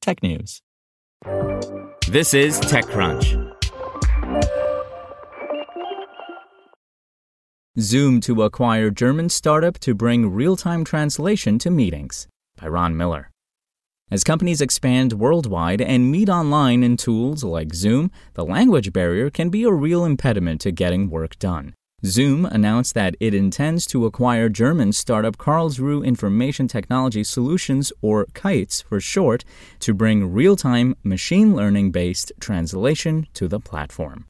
technews. This is TechCrunch. Zoom to acquire German startup to bring real time translation to meetings by Ron Miller. As companies expand worldwide and meet online in tools like Zoom, the language barrier can be a real impediment to getting work done. Zoom announced that it intends to acquire German startup Karlsruhe Information Technology Solutions, or KITES for short, to bring real time, machine learning based translation to the platform.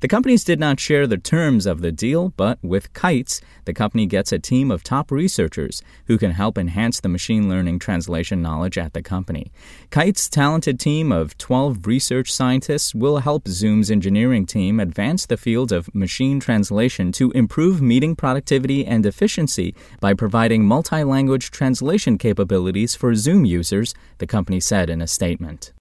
The companies did not share the terms of the deal, but with KITES, the company gets a team of top researchers who can help enhance the machine learning translation knowledge at the company. KITES' talented team of 12 research scientists will help Zoom's engineering team advance the field of machine translation to improve meeting productivity and efficiency by providing multi language translation capabilities for Zoom users, the company said in a statement.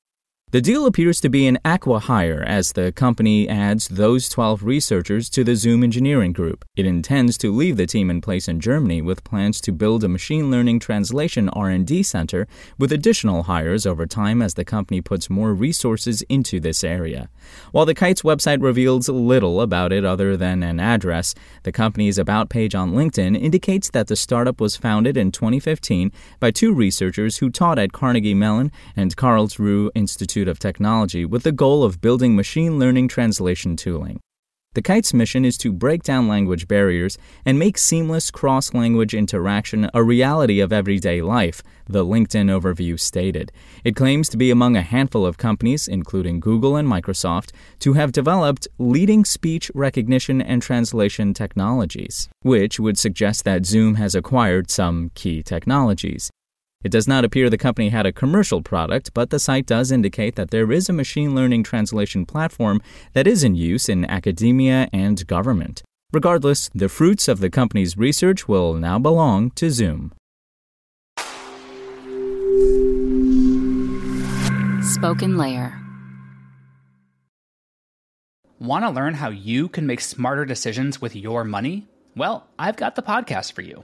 The deal appears to be an acqui-hire as the company adds those 12 researchers to the Zoom engineering group. It intends to leave the team in place in Germany with plans to build a machine learning translation R&D center with additional hires over time as the company puts more resources into this area. While the Kites website reveals little about it other than an address, the company's about page on LinkedIn indicates that the startup was founded in 2015 by two researchers who taught at Carnegie Mellon and Karlsruhe Institute Institute of Technology with the goal of building machine learning translation tooling. The KITE's mission is to break down language barriers and make seamless cross language interaction a reality of everyday life, the LinkedIn overview stated. It claims to be among a handful of companies, including Google and Microsoft, to have developed leading speech recognition and translation technologies, which would suggest that Zoom has acquired some key technologies. It does not appear the company had a commercial product, but the site does indicate that there is a machine learning translation platform that is in use in academia and government. Regardless, the fruits of the company's research will now belong to Zoom. Spoken Layer. Want to learn how you can make smarter decisions with your money? Well, I've got the podcast for you.